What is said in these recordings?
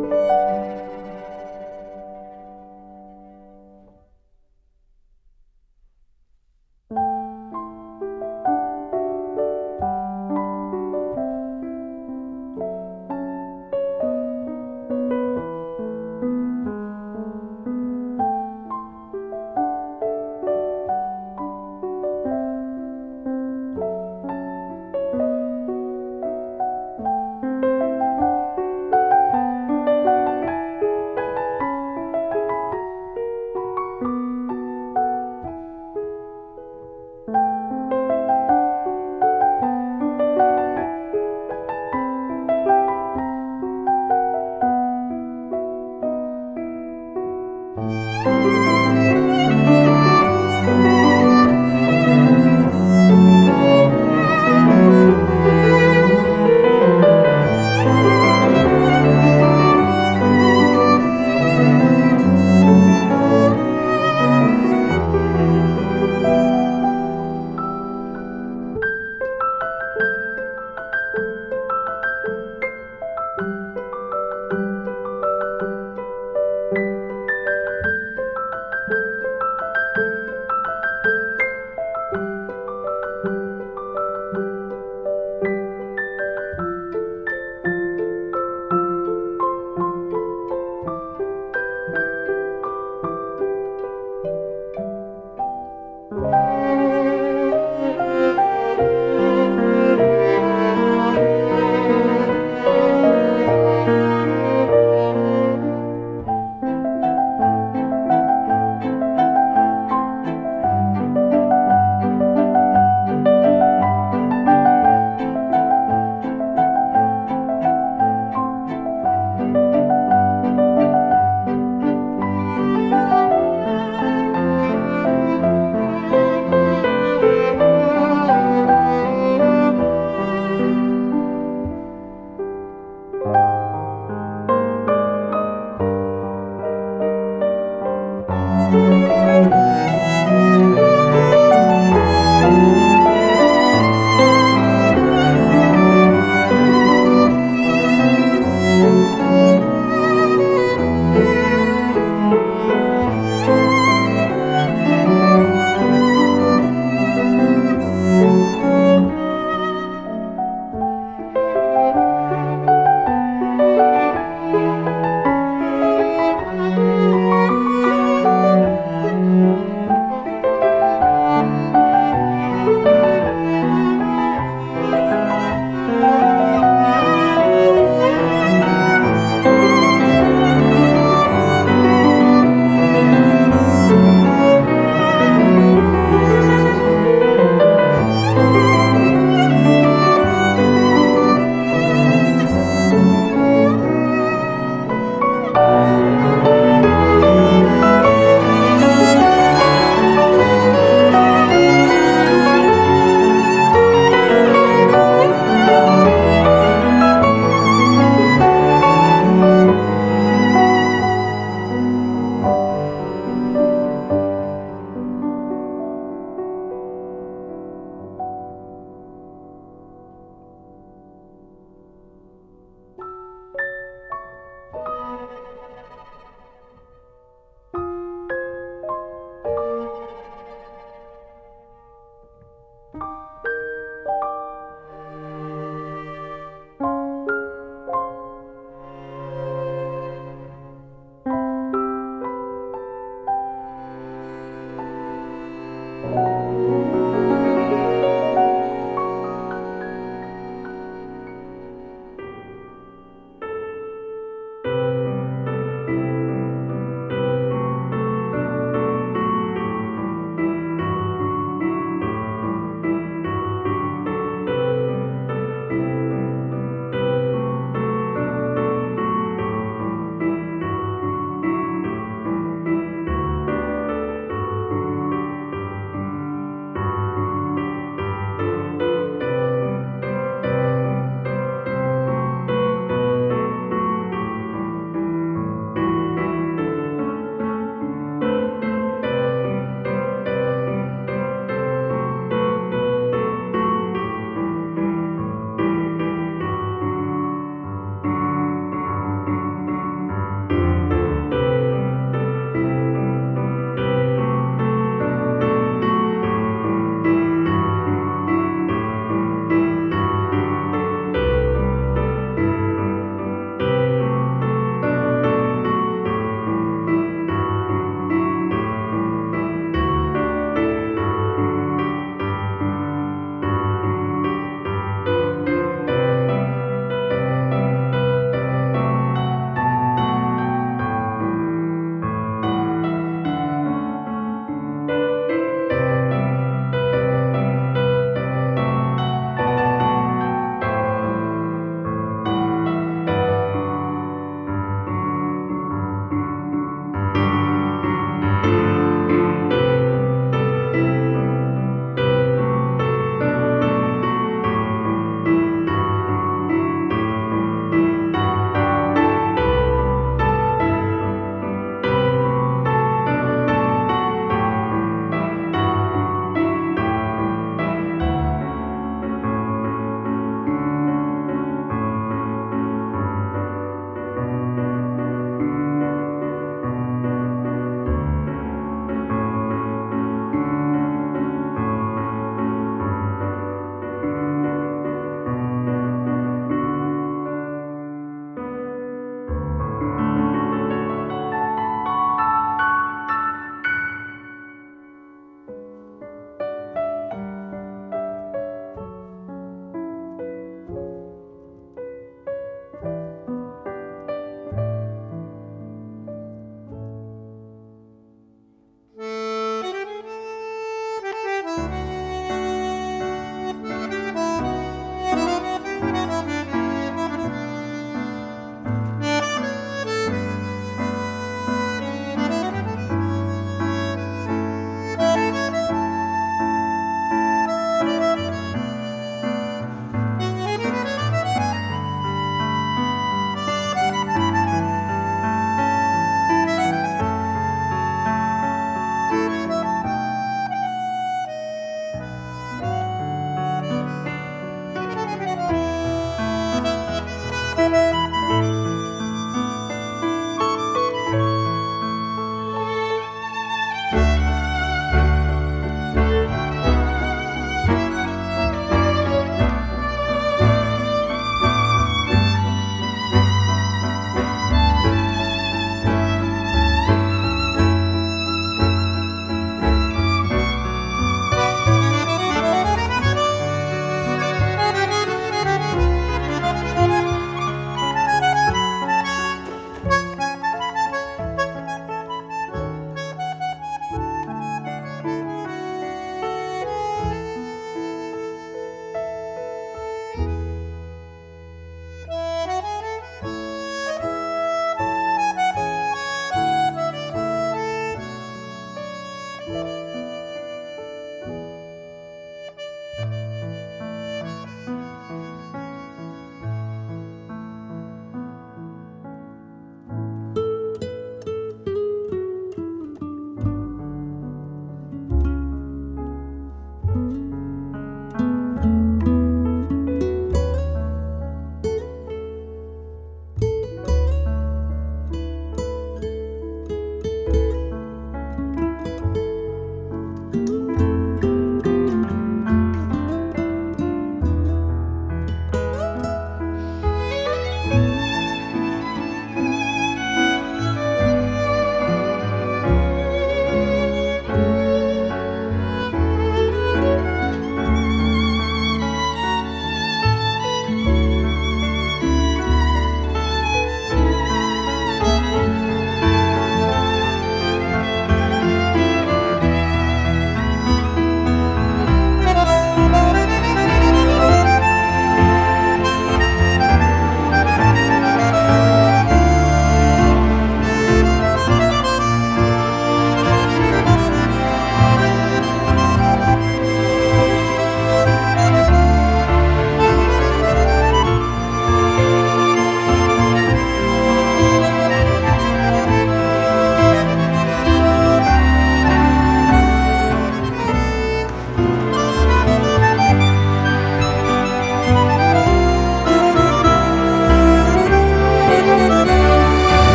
Música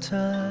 some